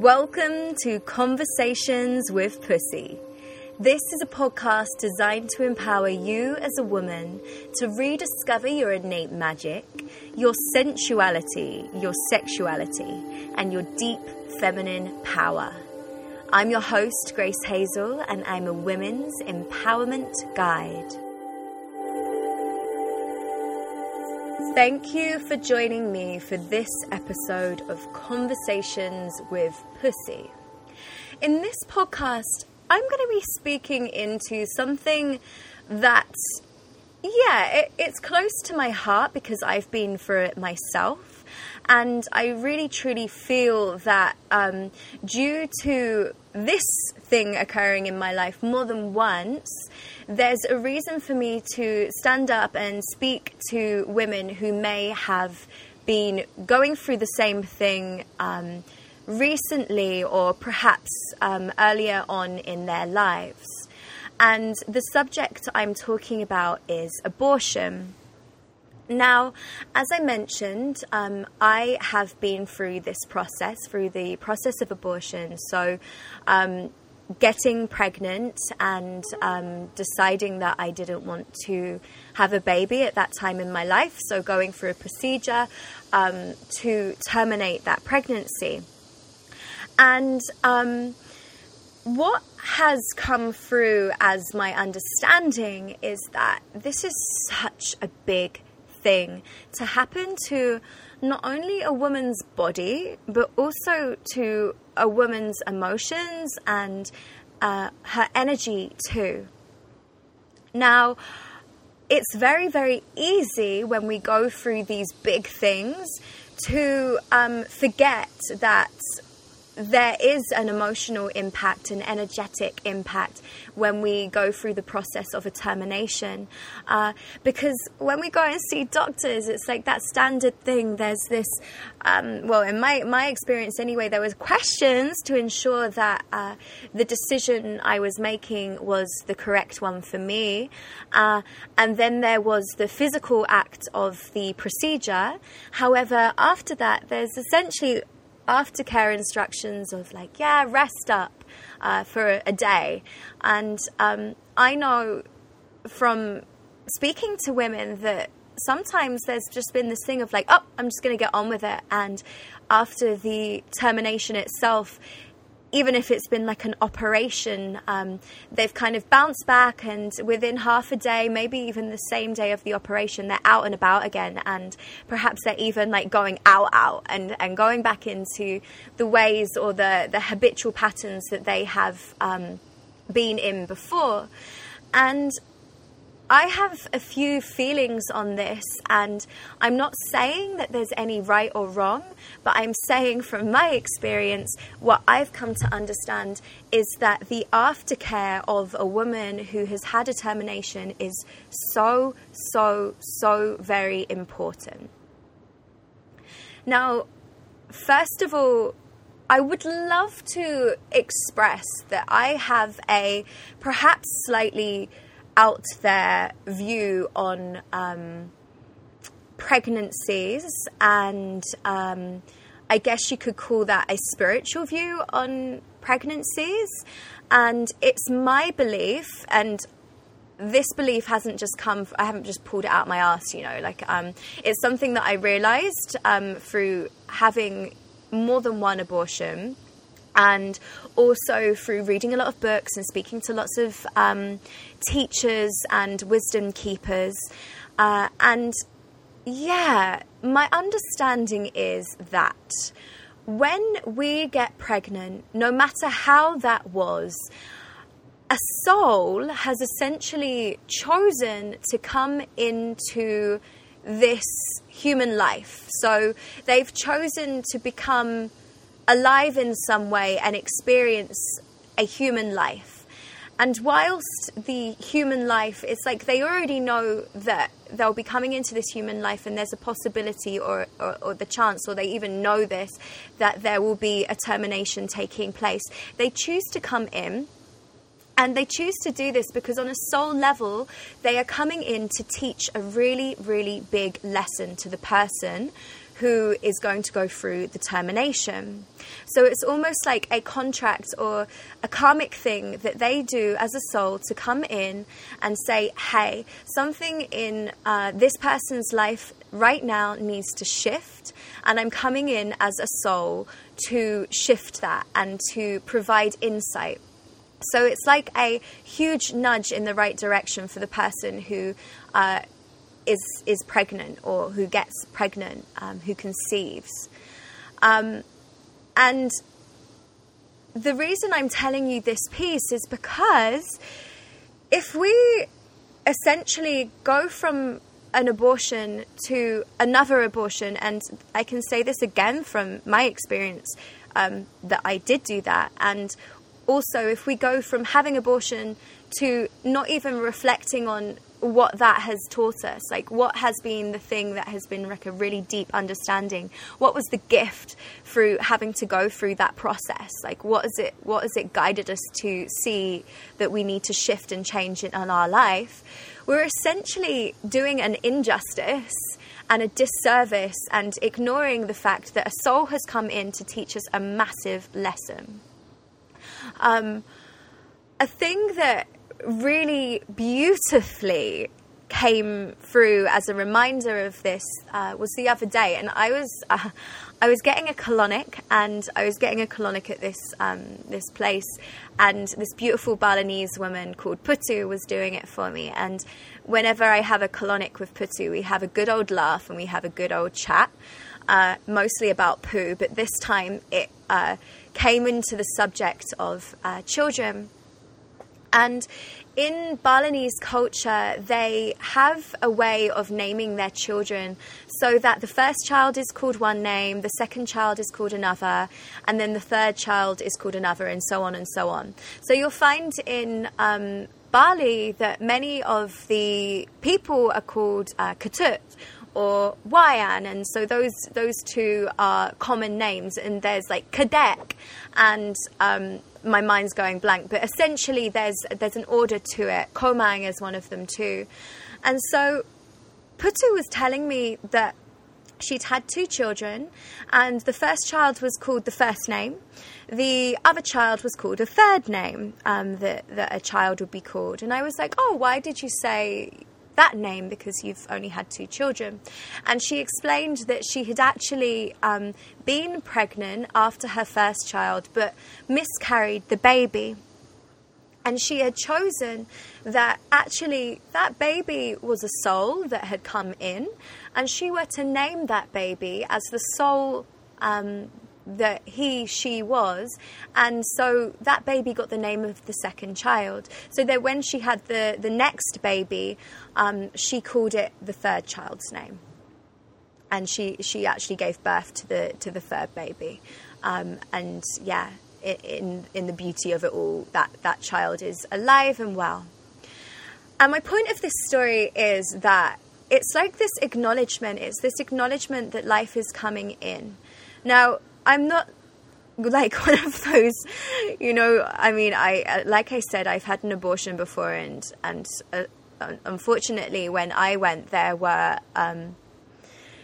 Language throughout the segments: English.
Welcome to Conversations with Pussy. This is a podcast designed to empower you as a woman to rediscover your innate magic, your sensuality, your sexuality, and your deep feminine power. I'm your host, Grace Hazel, and I'm a women's empowerment guide. Thank you for joining me for this episode of Conversations with Pussy. In this podcast, I'm going to be speaking into something that, yeah, it, it's close to my heart because I've been through it myself. And I really truly feel that um, due to this thing occurring in my life more than once, there's a reason for me to stand up and speak to women who may have been going through the same thing um, recently or perhaps um, earlier on in their lives. And the subject I'm talking about is abortion. Now, as I mentioned, um, I have been through this process, through the process of abortion. So, um, getting pregnant and um, deciding that I didn't want to have a baby at that time in my life. So, going through a procedure um, to terminate that pregnancy. And um, what has come through as my understanding is that this is such a big thing to happen to not only a woman's body, but also to a woman's emotions and uh, her energy too. Now, it's very, very easy when we go through these big things to um, forget that there is an emotional impact, an energetic impact when we go through the process of a termination. Uh, because when we go and see doctors, it's like that standard thing. There's this, um, well, in my, my experience anyway, there was questions to ensure that uh, the decision I was making was the correct one for me. Uh, and then there was the physical act of the procedure. However, after that, there's essentially aftercare instructions of like, yeah, rest up uh, for a day. And um, I know from speaking to women that sometimes there's just been this thing of like, oh, I'm just going to get on with it. And after the termination itself, even if it's been like an operation, um, they've kind of bounced back, and within half a day, maybe even the same day of the operation, they're out and about again, and perhaps they're even like going out, out, and, and going back into the ways or the, the habitual patterns that they have um, been in before. And I have a few feelings on this, and I'm not saying that there's any right or wrong, but I'm saying from my experience, what I've come to understand is that the aftercare of a woman who has had a termination is so, so, so very important. Now, first of all, I would love to express that I have a perhaps slightly out their view on um, pregnancies, and um, I guess you could call that a spiritual view on pregnancies. And it's my belief, and this belief hasn't just come. I haven't just pulled it out my ass, you know. Like um, it's something that I realised um, through having more than one abortion and also through reading a lot of books and speaking to lots of um, teachers and wisdom keepers. Uh, and yeah, my understanding is that when we get pregnant, no matter how that was, a soul has essentially chosen to come into this human life. So they've chosen to become alive in some way and experience a human life. And whilst the human life, it's like they already know that they'll be coming into this human life and there's a possibility or, or, or, the chance, or they even know this, that there will be a termination taking place. They choose to come in. And they choose to do this because, on a soul level, they are coming in to teach a really, really big lesson to the person who is going to go through the termination. So it's almost like a contract or a karmic thing that they do as a soul to come in and say, hey, something in uh, this person's life right now needs to shift, and I'm coming in as a soul to shift that and to provide insight. So it's like a huge nudge in the right direction for the person who uh, is is pregnant or who gets pregnant, um, who conceives. Um, and the reason I'm telling you this piece is because if we essentially go from an abortion to another abortion, and I can say this again from my experience um, that I did do that, and also if we go from having abortion to not even reflecting on what that has taught us like what has been the thing that has been like a really deep understanding. What was the gift through having to go through that process? Like what is it what has it guided us to see that we need to shift and change in our life? We're essentially doing an injustice and a disservice and ignoring the fact that a soul has come in to teach us a massive lesson. Um, a thing that really beautifully came through as a reminder of this uh, was the other day, and I was uh, I was getting a colonic, and I was getting a colonic at this um, this place, and this beautiful Balinese woman called Putu was doing it for me. And whenever I have a colonic with Putu, we have a good old laugh and we have a good old chat, uh, mostly about poo. But this time it uh, came into the subject of uh, children and in Balinese culture, they have a way of naming their children so that the first child is called one name, the second child is called another, and then the third child is called another, and so on and so on. So you'll find in um, Bali that many of the people are called uh, Ketut or Wayan, and so those those two are common names. And there's like Kadek and um, my mind's going blank, but essentially there's there's an order to it. Komang is one of them too, and so Putu was telling me that she'd had two children, and the first child was called the first name. The other child was called a third name um, that, that a child would be called. And I was like, oh, why did you say that name because you've only had two children. And she explained that she had actually um, been pregnant after her first child, but miscarried the baby. And she had chosen that actually that baby was a soul that had come in, and she were to name that baby as the soul um, that he, she was. And so that baby got the name of the second child. So that when she had the, the next baby, um, she called it the third child's name. And she, she actually gave birth to the, to the third baby. Um, and yeah, in, in the beauty of it all, that, that child is alive and well. And my point of this story is that it's like this acknowledgement, it's this acknowledgement that life is coming in. Now, I'm not like one of those, you know. I mean, I uh, like I said, I've had an abortion before, and and uh, unfortunately, when I went, there were um,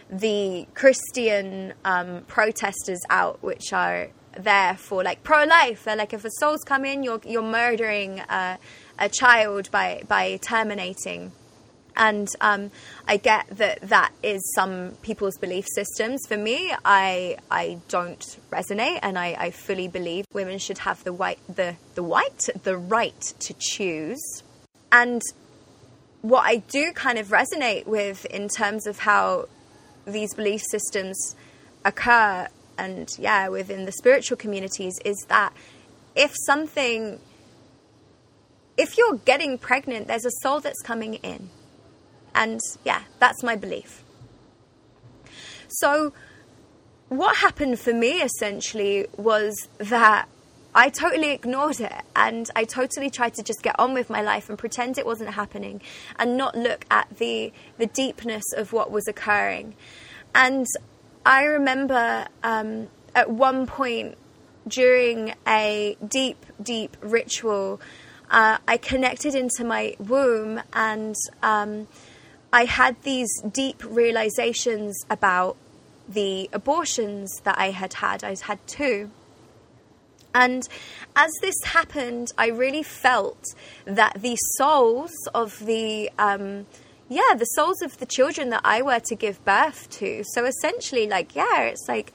the Christian um, protesters out, which are there for like pro-life. They're like, if a soul's come in, you're you're murdering uh, a child by by terminating and um, I get that that is some people's belief systems. For me, I I don't resonate, and I, I fully believe women should have the white the the white the right to choose. And what I do kind of resonate with in terms of how these belief systems occur, and yeah, within the spiritual communities, is that if something if you're getting pregnant, there's a soul that's coming in and yeah, that's my belief. So, what happened for me essentially was that I totally ignored it and I totally tried to just get on with my life and pretend it wasn't happening and not look at the the deepness of what was occurring. And I remember um, at one point during a deep, deep ritual, uh, I connected into my womb and um, I had these deep realizations about the abortions that I had had. I had two. And as this happened, I really felt that the souls of the, um, yeah, the souls of the children that I were to give birth to. So essentially, like, yeah, it's like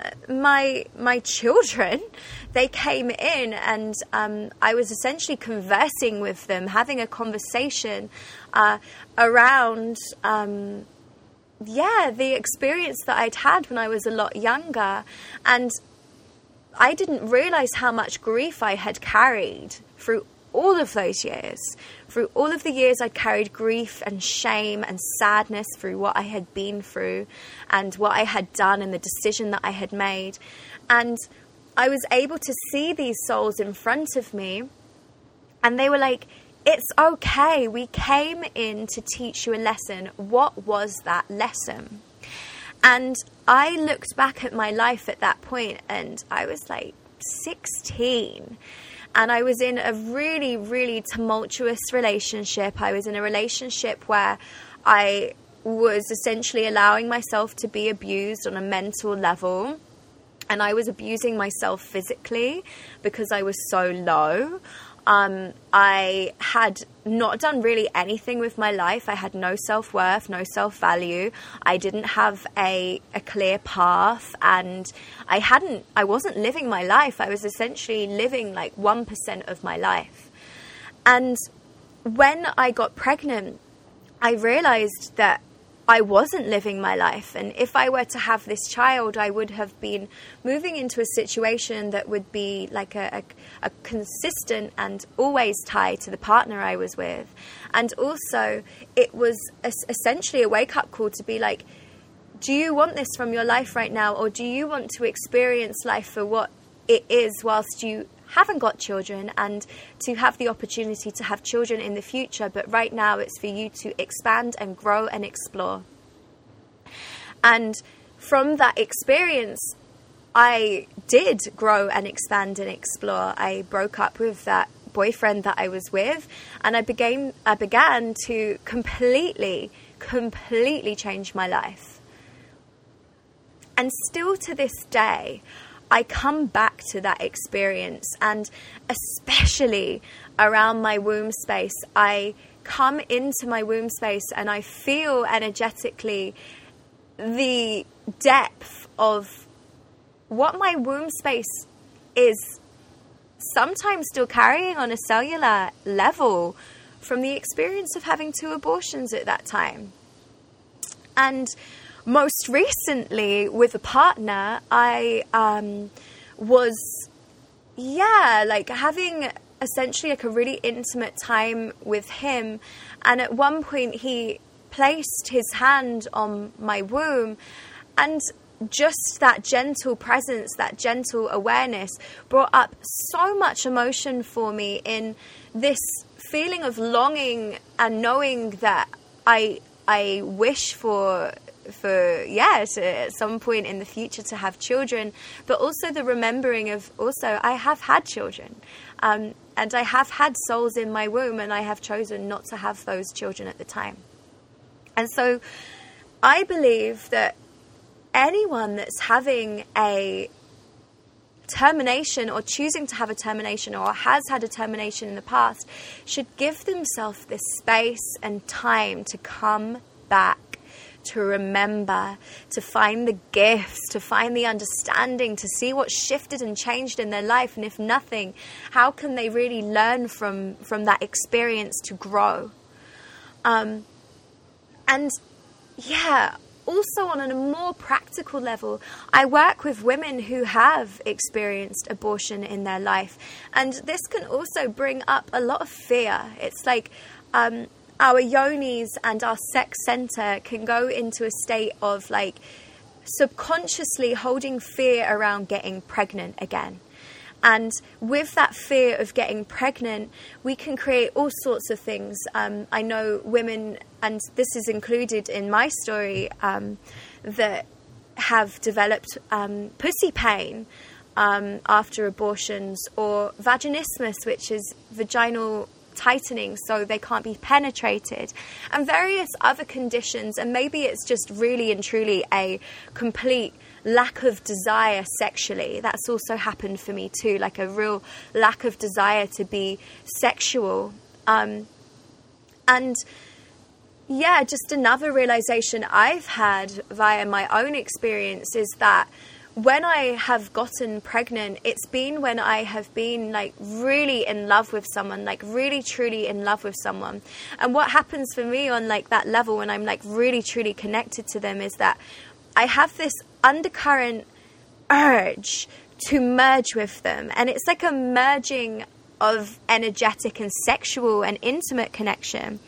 uh, my my children. They came in, and um, I was essentially conversing with them, having a conversation uh, around. Um, yeah, the experience that I'd had when I was a lot younger. And I didn't realize how much grief I had carried through all of those years. Through all of the years, I'd carried grief and shame and sadness through what I had been through and what I had done and the decision that I had made. And I was able to see these souls in front of me, and they were like, It's okay. We came in to teach you a lesson. What was that lesson? And I looked back at my life at that point and I was like 16 and I was in a really, really tumultuous relationship. I was in a relationship where I was essentially allowing myself to be abused on a mental level. And I was abusing myself physically because I was so low. Um, I had not done really anything with my life. I had no self worth, no self value. I didn't have a, a clear path, and I hadn't, I wasn't living my life. I was essentially living like 1% of my life. And when I got pregnant, I realized that I wasn't living my life. And if I were to have this child, I would have been moving into a situation that would be like a, a, a, consistent and always tie to the partner I was with. And also, it was essentially a wake up call to be like, do you want this from your life right now? Or do you want to experience life for what it is whilst you haven't got children and to have the opportunity to have children in the future, but right now it's for you to expand and grow and explore. And from that experience, I did grow and expand and explore. I broke up with that boyfriend that I was with, and I began I began to completely, completely change my life. And still to this day, I come back to that experience, and especially around my womb space, I come into my womb space and I feel energetically the depth of what my womb space is sometimes still carrying on a cellular level from the experience of having two abortions at that time. And most recently with a partner, I um, was, yeah, like having essentially like a really intimate time with him. And at one point, he placed his hand on my womb and just that gentle presence, that gentle awareness brought up so much emotion for me in this feeling of longing and knowing that I I wish for for yeah at some point in the future to have children but also the remembering of also i have had children. Um, and i have had souls in my womb and i have chosen not to have those children at the time. And so i believe that anyone that's having a termination or choosing to have a termination or has had a termination in the past should give themselves this space and time to come back to remember, to find the gifts, to find the understanding, to see what shifted and changed in their life. And if nothing, how can they really learn from, from that experience to grow? Um, and yeah, also on a more practical level, I work with women who have experienced abortion in their life. And this can also bring up a lot of fear. It's like, um, our yonis and our sex center can go into a state of like subconsciously holding fear around getting pregnant again. And with that fear of getting pregnant, we can create all sorts of things. Um, I know women, and this is included in my story, um, that have developed um, pussy pain um, after abortions, or vaginismus, which is vaginal tightening so they can't be penetrated, and various other conditions. And maybe it's just really and truly a complete lack of desire sexually. That's also happened for me too, like a real lack of desire to be sexual. Um, and yeah, just another realization I've had via my own experience is that when I have gotten pregnant, it's been when I have been like really in love with someone, like really truly in love with someone. And what happens for me on like that level when I'm like really truly connected to them is that I have this undercurrent urge to merge with them. And it's like a merging of energetic and sexual and intimate connection.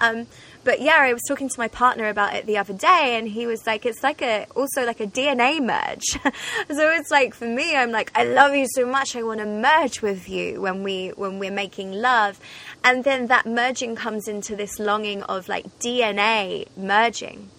Um, but yeah, I was talking to my partner about it the other day, and he was like, "It's like a also like a DNA merge." so it's like for me, I'm like, "I love you so much, I want to merge with you when we when we're making love," and then that merging comes into this longing of like DNA merging.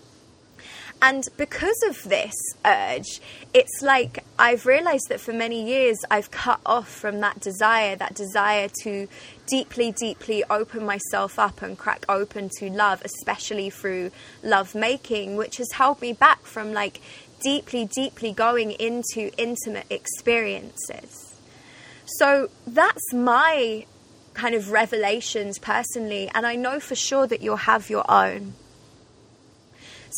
And because of this urge, it's like I've realized that for many years I've cut off from that desire, that desire to deeply, deeply open myself up and crack open to love, especially through love making, which has held me back from like deeply, deeply going into intimate experiences. So that's my kind of revelations personally, and I know for sure that you'll have your own.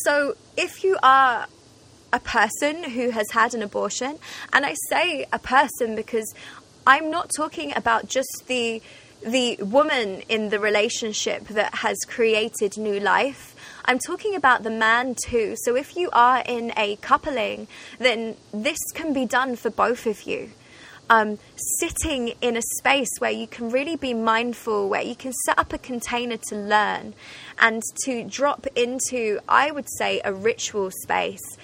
So if you are a person who has had an abortion, and I say a person because I'm not talking about just the the woman in the relationship that has created new life. I'm talking about the man too. So if you are in a coupling, then this can be done for both of you um, sitting in a space where you can really be mindful, where you can set up a container to learn and to drop into, I would say, a ritual space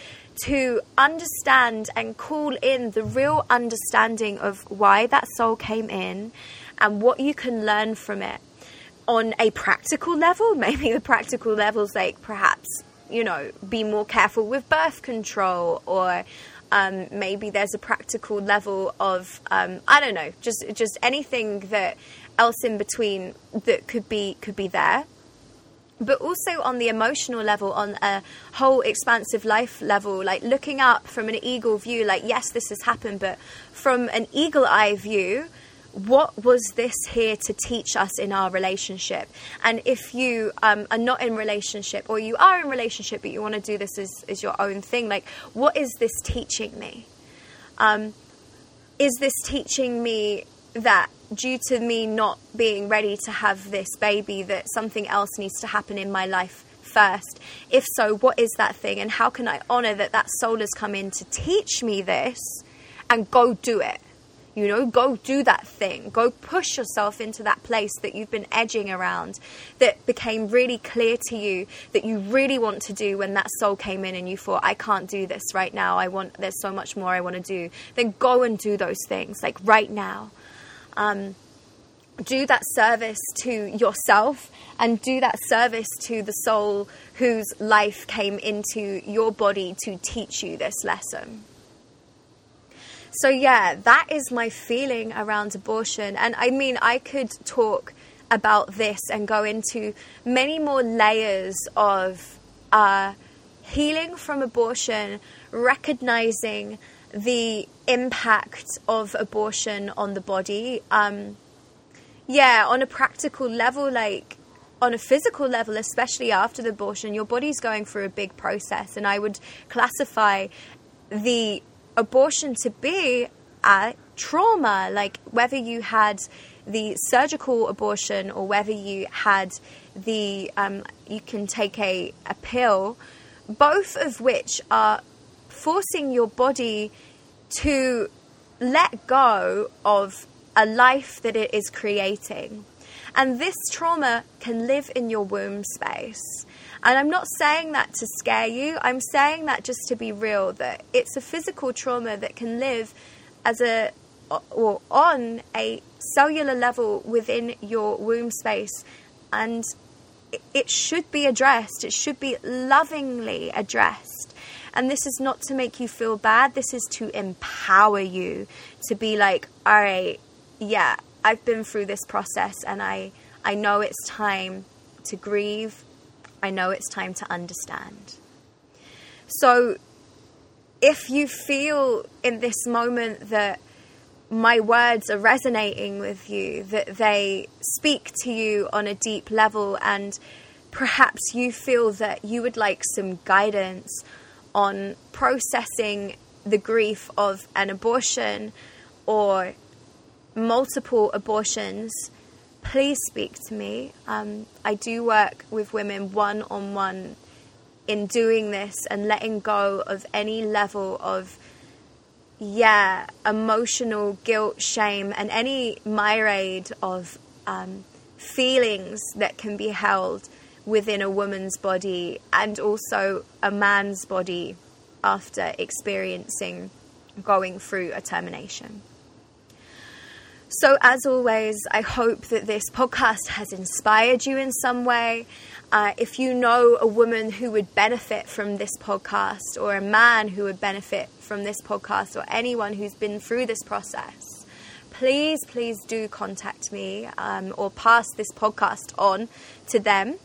to understand and call in the real understanding of why that soul came in and what you can learn from it on a practical level. Maybe the practical levels, like perhaps, you know, be more careful with birth control or um, maybe there's a practical level of um, I don't know, just just anything that else in between that could be could be there. But also on the emotional level, on a whole expansive life level, like looking up from an eagle view, like yes, this has happened, but from an eagle eye view, what was this here to teach us in our relationship? And if you um, are not in relationship or you are in relationship but you want to do this as, as your own thing, like what is this teaching me? Um, is this teaching me that due to me not being ready to have this baby that something else needs to happen in my life first? If so, what is that thing and how can I honor that that soul has come in to teach me this and go do it? You know, go do that thing. Go push yourself into that place that you've been edging around, that became really clear to you that you really want to do when that soul came in and you thought, I can't do this right now. I want, there's so much more I want to do. Then go and do those things, like right now. Um, do that service to yourself and do that service to the soul whose life came into your body to teach you this lesson. So, yeah, that is my feeling around abortion. And I mean, I could talk about this and go into many more layers of uh, healing from abortion, recognizing the impact of abortion on the body. Um, yeah, on a practical level, like on a physical level, especially after the abortion, your body's going through a big process. And I would classify the abortion to be a trauma, like whether you had the surgical abortion or whether you had the, um, you can take a, a pill, both of which are forcing your body to let go of a life that it is creating. And this trauma can live in your womb space. And I'm not saying that to scare you, I'm saying that just to be real that it's a physical trauma that can live as a or on a cellular level within your womb space and it should be addressed. It should be lovingly addressed. And this is not to make you feel bad. This is to empower you to be like, all right, yeah, I've been through this process and I I know it's time to grieve. I know it's time to understand. So, if you feel in this moment that my words are resonating with you, that they speak to you on a deep level, and perhaps you feel that you would like some guidance on processing the grief of an abortion or multiple abortions, please speak to me. Um, I do work with women one on one in doing this and letting go of any level of, yeah, emotional guilt, shame, and any myriad of um, feelings that can be held within a woman's body and also a man's body after experiencing going through a termination. So, as always, I hope that this podcast has inspired you in some way. Uh, if you know a woman who would benefit from this podcast, or a man who would benefit from this podcast, or anyone who's been through this process, please, please do contact me um, or pass this podcast on to them.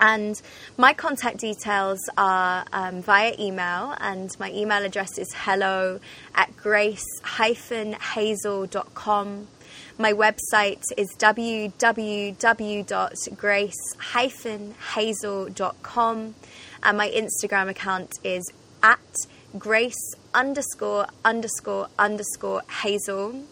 And my contact details are um, via email, and my email address is hello at grace-hazel.com. My website is www.grace-hazel.com, and my Instagram account is at grace underscore underscore underscore hazel.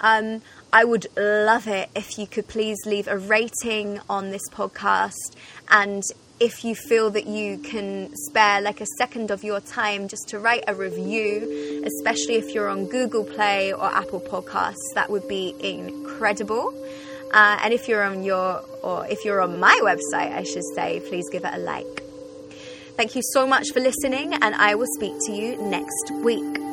Um, I would love it if you could please leave a rating on this podcast. And if you feel that you can spare like a second of your time just to write a review, especially if you're on Google Play or Apple Podcasts, that would be incredible. Uh, and if you're on your, or if you're on my website, I should say, please give it a like. Thank you so much for listening, and I will speak to you next week.